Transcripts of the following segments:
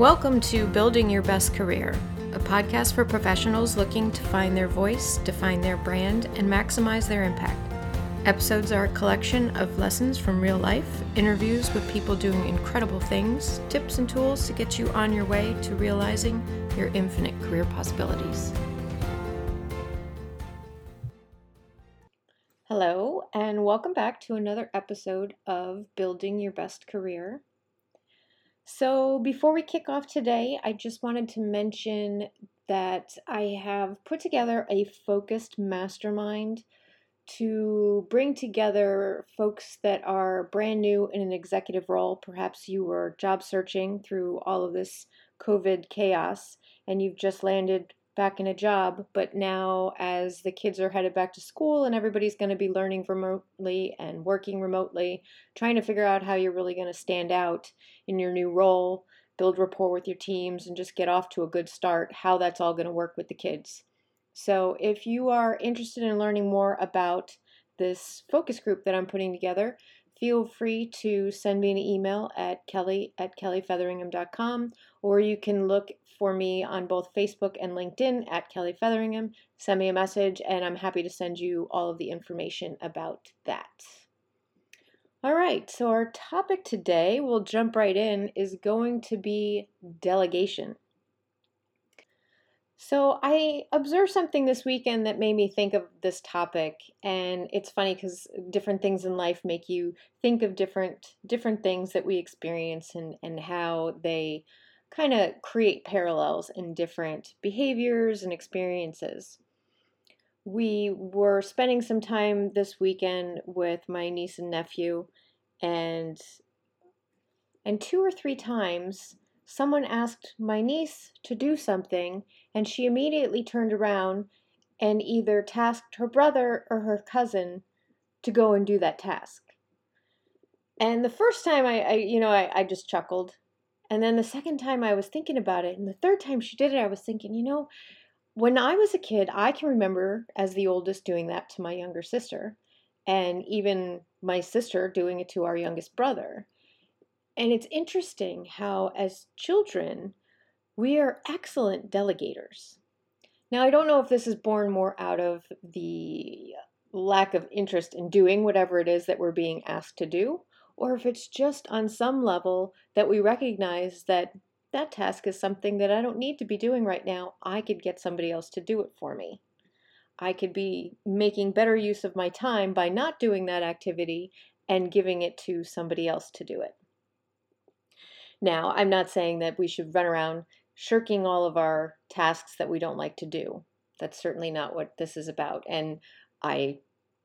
Welcome to Building Your Best Career, a podcast for professionals looking to find their voice, define their brand, and maximize their impact. Episodes are a collection of lessons from real life, interviews with people doing incredible things, tips and tools to get you on your way to realizing your infinite career possibilities. Hello, and welcome back to another episode of Building Your Best Career. So, before we kick off today, I just wanted to mention that I have put together a focused mastermind to bring together folks that are brand new in an executive role. Perhaps you were job searching through all of this COVID chaos and you've just landed back in a job, but now as the kids are headed back to school and everybody's going to be learning remotely and working remotely, trying to figure out how you're really going to stand out in your new role, build rapport with your teams, and just get off to a good start, how that's all going to work with the kids. So, if you are interested in learning more about this focus group that I'm putting together, feel free to send me an email at kelly at kellyfeatheringham.com or you can look for me on both Facebook and LinkedIn at Kelly Featheringham. Send me a message and I'm happy to send you all of the information about that. All right, so our topic today, we'll jump right in, is going to be delegation. So I observed something this weekend that made me think of this topic, and it's funny because different things in life make you think of different different things that we experience and and how they kind of create parallels in different behaviors and experiences. We were spending some time this weekend with my niece and nephew, and and two or three times someone asked my niece to do something, and she immediately turned around and either tasked her brother or her cousin to go and do that task. And the first time I, I you know, I, I just chuckled. And then the second time I was thinking about it, and the third time she did it, I was thinking, you know, when I was a kid, I can remember as the oldest doing that to my younger sister, and even my sister doing it to our youngest brother. And it's interesting how, as children, we are excellent delegators. Now, I don't know if this is born more out of the lack of interest in doing whatever it is that we're being asked to do, or if it's just on some level that we recognize that that task is something that I don't need to be doing right now. I could get somebody else to do it for me. I could be making better use of my time by not doing that activity and giving it to somebody else to do it. Now, I'm not saying that we should run around shirking all of our tasks that we don't like to do. That's certainly not what this is about. And I,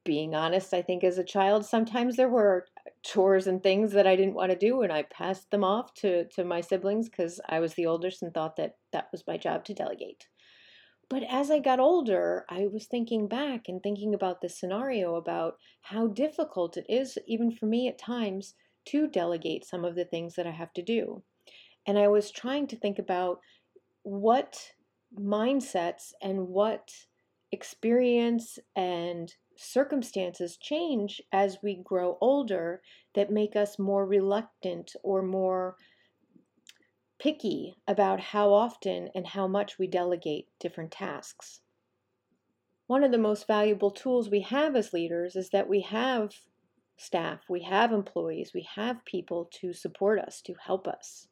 being honest, I think as a child, sometimes there were chores and things that I didn't want to do, and I passed them off to, to my siblings because I was the oldest and thought that that was my job to delegate. But as I got older, I was thinking back and thinking about this scenario about how difficult it is, even for me at times, to delegate some of the things that I have to do. And I was trying to think about what mindsets and what experience and circumstances change as we grow older that make us more reluctant or more picky about how often and how much we delegate different tasks. One of the most valuable tools we have as leaders is that we have staff, we have employees, we have people to support us, to help us.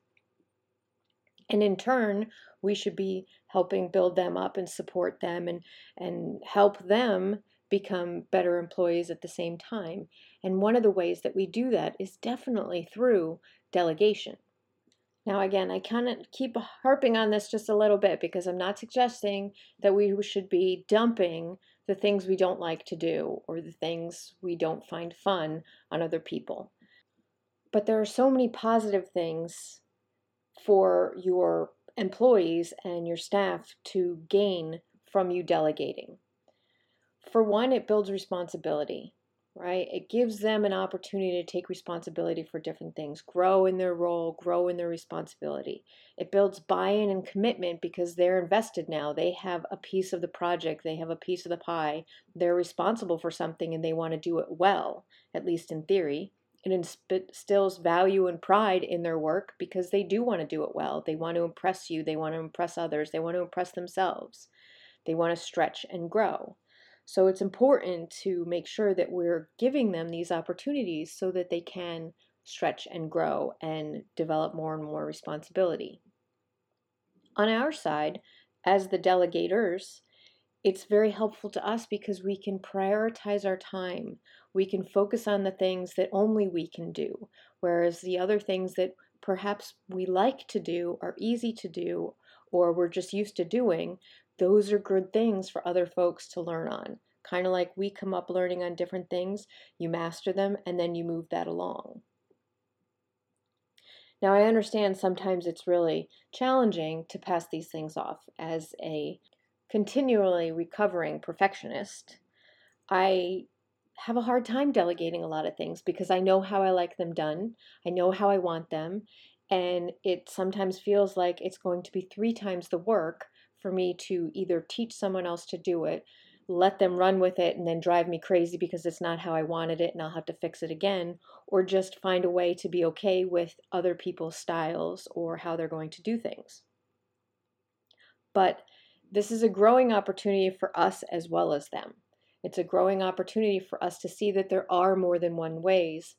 And in turn, we should be helping build them up and support them and, and help them become better employees at the same time. And one of the ways that we do that is definitely through delegation. Now, again, I kind of keep harping on this just a little bit because I'm not suggesting that we should be dumping the things we don't like to do or the things we don't find fun on other people. But there are so many positive things for your employees and your staff to gain from you delegating. For one, it builds responsibility right? It gives them an opportunity to take responsibility for different things, grow in their role, grow in their responsibility. It builds buy in and commitment because they're invested now. They have a piece of the project, they have a piece of the pie. They're responsible for something and they want to do it well, at least in theory. it instills value and pride in their work because they do want to do it well. They want to impress you, they want to impress others, they want to impress themselves. They want to stretch and grow. So it's important to make sure that we're giving them these opportunities so that they can stretch and grow and develop more and more responsibility. On our side, as the delegators, it's very helpful to us because we can prioritize our time. We can focus on the things that only we can do, whereas the other things that perhaps we like to do, are easy to do, or we're just used to doing, those are good things for other folks to learn on. Kind of like we come up learning on different things, you master them, and then you move that along. Now, I understand sometimes it's really challenging to pass these things off as a continually recovering perfectionist. I have a hard time delegating a lot of things because I know how I like them done, I know how I want them, and it sometimes feels like it's going to be three times the work for me to either teach someone else to do it let them run with it and then drive me crazy because it's not how I wanted it and I'll have to fix it again, or just find a way to be okay with other people's styles or how they're going to do things. But this is a growing opportunity for us as well as them. It's a growing opportunity for us to see that there are more than one ways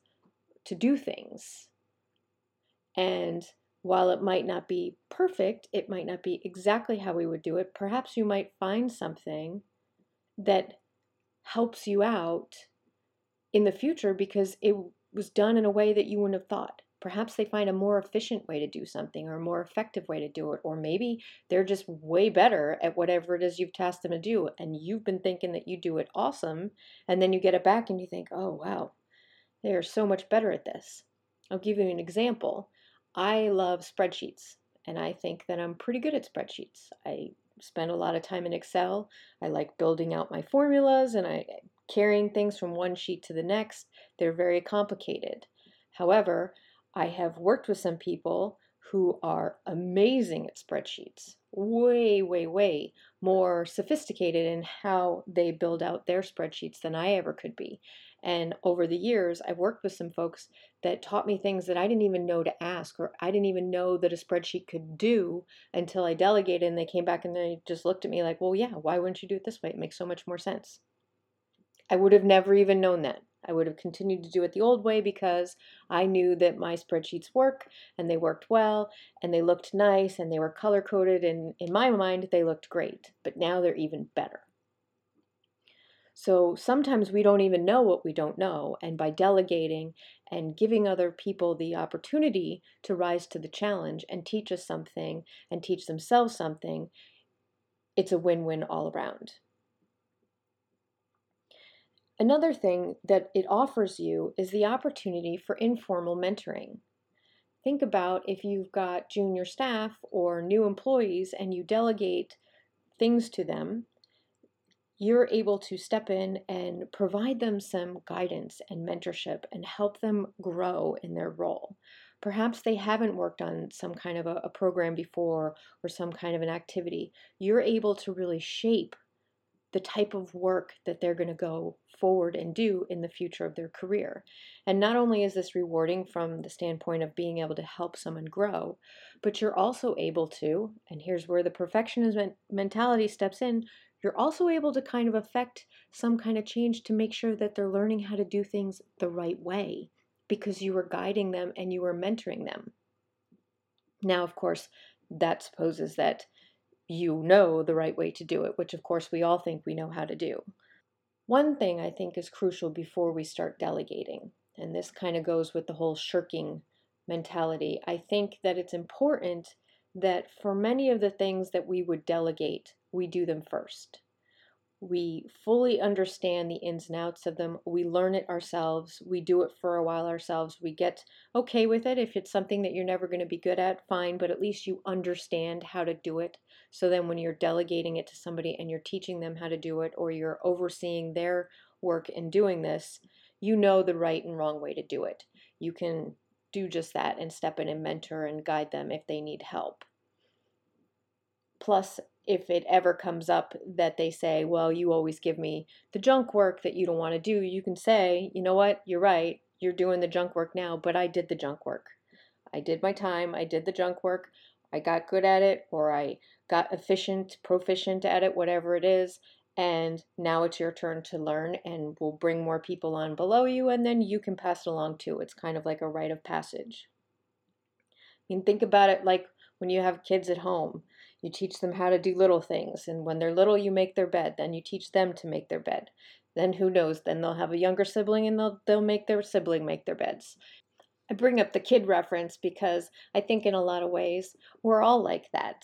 to do things. And while it might not be perfect, it might not be exactly how we would do it. Perhaps you might find something that helps you out in the future because it was done in a way that you wouldn't have thought. Perhaps they find a more efficient way to do something or a more effective way to do it, or maybe they're just way better at whatever it is you've tasked them to do, and you've been thinking that you do it awesome, and then you get it back and you think, oh wow, they are so much better at this. I'll give you an example. I love spreadsheets, and I think that I'm pretty good at spreadsheets. I spend a lot of time in Excel. I like building out my formulas and I carrying things from one sheet to the next. They're very complicated. However, I have worked with some people who are amazing at spreadsheets, way, way, way more sophisticated in how they build out their spreadsheets than I ever could be. And over the years, I've worked with some folks that taught me things that I didn't even know to ask, or I didn't even know that a spreadsheet could do until I delegated. And they came back and they just looked at me like, well, yeah, why wouldn't you do it this way? It makes so much more sense. I would have never even known that. I would have continued to do it the old way because I knew that my spreadsheets work and they worked well and they looked nice and they were color coded. And in my mind, they looked great. But now they're even better. So sometimes we don't even know what we don't know. And by delegating and giving other people the opportunity to rise to the challenge and teach us something and teach themselves something, it's a win win all around. Another thing that it offers you is the opportunity for informal mentoring. Think about if you've got junior staff or new employees and you delegate things to them you're able to step in and provide them some guidance and mentorship and help them grow in their role. Perhaps they haven't worked on some kind of a, a, program before or some kind of an activity. You're able to really shape the type of work that they're going to go forward and do in the future of their career. And not only is this rewarding from the standpoint of being able to help someone grow, but you're also able to, and here's where the perfectionism mentality steps in, you're also able to kind of affect some kind of change to make sure that they're learning how to do things the right way because you were guiding them and you were mentoring them. Now, of course, that supposes that you know the right way to do it, which of course we all think we know how to do. One thing I think is crucial before we start delegating, and this kind of goes with the whole shirking mentality, I think that it's important that for many of the things that we would delegate, we do them first. We fully understand the ins and outs of them. We learn it ourselves. We do it for a while ourselves. We get okay with it. If it's something that you're never going to be good at, fine, but at least you understand how to do it. So then when you're delegating it to somebody and you're teaching them how to do it or you're overseeing their work in doing this, you know the right and wrong way to do it. You can do just that and step in and mentor and guide them if they need help. Plus, if it ever comes up that they say, well, you always give me the junk work that you don't want to do, you can say, you know what, you're right. you're doing the junk work now, but I did the junk work. I did my time, I did the junk work, I got good at it, or I got efficient, proficient at it, whatever it is, and now it's your turn to learn and we'll bring more people on below you and then you can pass it along too. It's kind of like a rite of passage. You can think about it like when you have kids at home you teach them how to do little things and when they're little you make their bed. Then you teach them to make their bed. Then who knows? Then they'll have a younger sibling and they'll they'll make their sibling make their beds. I bring up the kid reference because i think in a lot of ways we're all like that.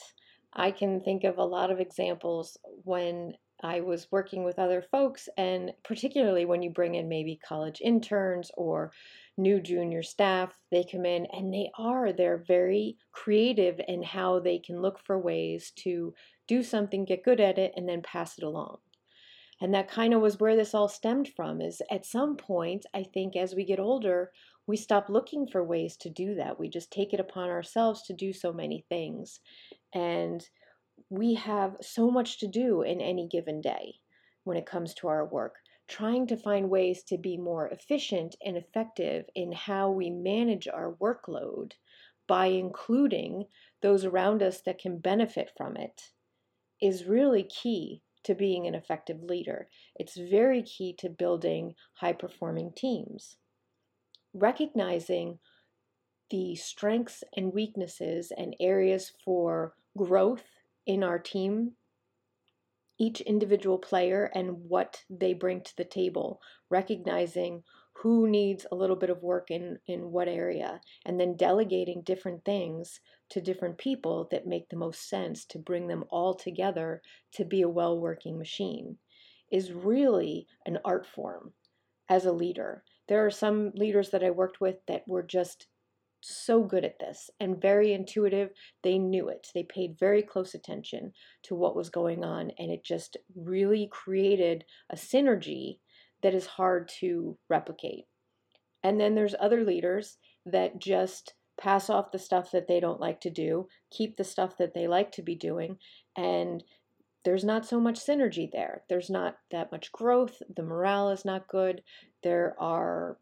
I can think of a lot of examples when I was working with other folks, and particularly when you bring in maybe college interns or new junior staff, they come in and they are, they're very creative in how they can look for ways to do something, get good at it, and then pass it along. And that kind of was where this all stemmed from is at some point, I think as we get older, we stop looking for ways to do that. We just take it upon ourselves to do so many things. And we have so much to do in any given day when it comes to our work. Trying to find ways to be more efficient and effective in how we manage our workload by including those around us that can benefit from it is really key to being an effective leader. It's very key to building high performing teams. Recognizing the strengths and weaknesses and areas for growth in our team, each individual player and what they bring to the table, recognizing who needs a little bit of work in, in what area, and then delegating different things to different people that make the most sense to bring them all together to be a well working machine is really an art form as a leader. There are some leaders that I worked with that were just so good at this and very intuitive. They knew it. They paid very close attention to what was going on, and it just really created a synergy that is hard to replicate. And then there's other leaders that just pass off the stuff that they don't like to do, keep the stuff that they like to be doing, and there's not so much synergy there. There's not that much growth. The morale is not good. There are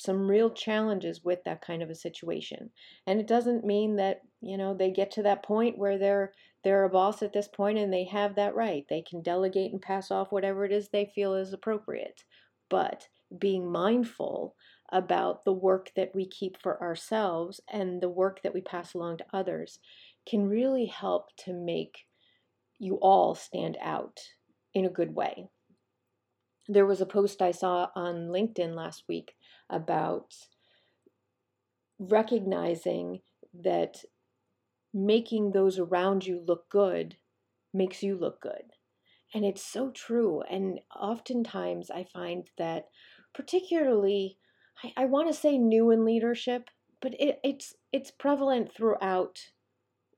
some real challenges with that kind of a situation. And it doesn't mean that, you know, they get to that point where they're they're a boss at this point and they have that right. They can delegate and pass off whatever it is they feel is appropriate. But being mindful about the work that we keep for ourselves and the work that we pass along to others can really help to make you all stand out in a good way. There was a post I saw on LinkedIn last week about recognizing that making those around you look good makes you look good. And it's so true. And oftentimes I find that, particularly, I, I want to say new in leadership, but it, it's it's prevalent throughout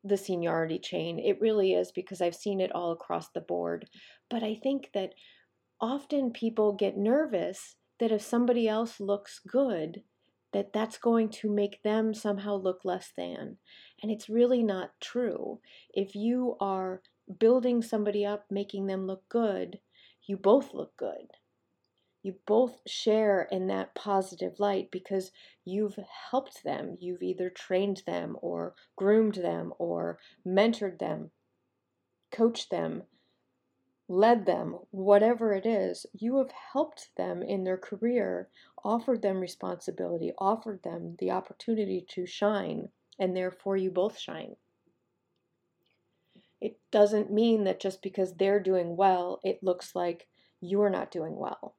the seniority chain. It really is because I've seen it all across the board. But I think that often people get nervous that if somebody else looks good, that that's going to make them somehow look less than. And it's really not true. If you are building somebody up, making them look good, you both look good. You both share in that positive light because you've helped them. You've either trained them or groomed them or mentored them, coached them, led them, whatever it is, you have helped them in their career, offered them responsibility, offered them the opportunity to shine, and therefore you both shine. It doesn't mean that just because they're doing well, it looks like you're not doing well.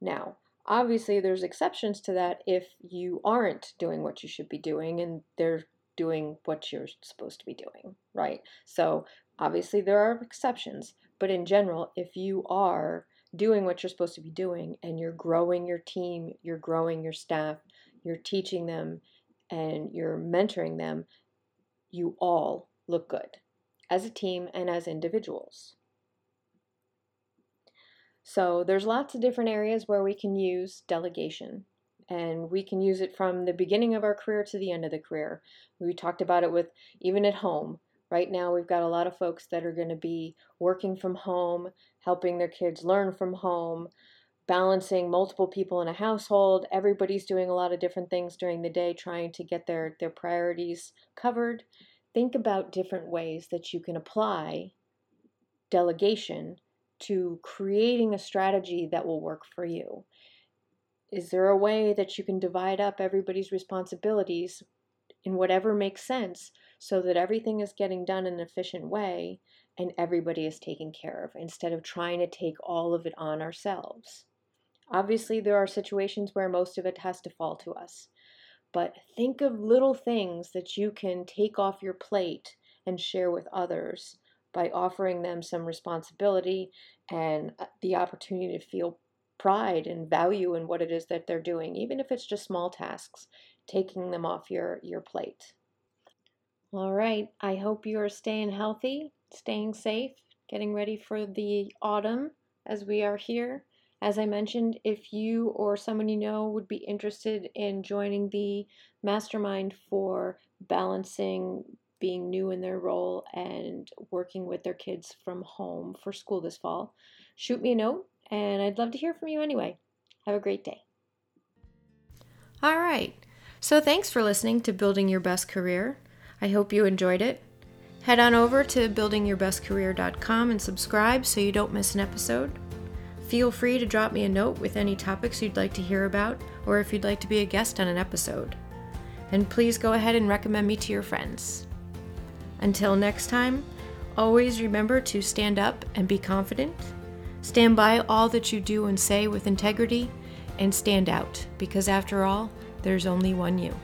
Now, obviously, there's exceptions to that if you aren't doing what you should be doing and they're doing what you're supposed to be doing, right? So, obviously, there are exceptions, but in general, if you are doing what you're supposed to be doing and you're growing your team, you're growing your staff, you're teaching them, and you're mentoring them, you all look good as a team and as individuals. So there's lots of different areas where we can use delegation and we can use it from the beginning of our career to the end of the career. We talked about it with even at home. Right now, we've got a lot of folks that are going to be working from home, helping their kids learn from home, balancing multiple people in a household. Everybody's doing a lot of different things during the day trying to get their, their priorities covered. Think about different ways that you can apply delegation to creating a strategy that will work for you. Is there a way that you can divide up everybody's responsibilities in whatever makes sense so that everything is getting done in an efficient way and everybody is taken care of instead of trying to take all of it on ourselves? Obviously, there are situations where most of it has to fall to us. But think of little things that you can take off your plate and share with others by offering them some responsibility and uh, the opportunity to feel pride and value in what it is that they're doing, even if it's just small tasks, taking them off your, your plate. All right, I hope you are staying healthy, staying safe, getting ready for the autumn as we are here. As I mentioned, if you or someone you know would be interested in joining the mastermind for balancing being new in their role and working with their kids from home for school this fall, shoot me a note and I'd love to hear from you anyway. Have a great day. All right. So thanks for listening to Building Your Best Career. I hope you enjoyed it. Head on over to buildingyourbestcareer.com and subscribe so you don't miss an episode. Feel free to drop me a note with any topics you'd like to hear about or if you'd like to be a guest on an episode. And please go ahead and recommend me to your friends. Until next time, always remember to stand up and be confident, stand by all that you do and say with integrity, and stand out because after all, there's only one you.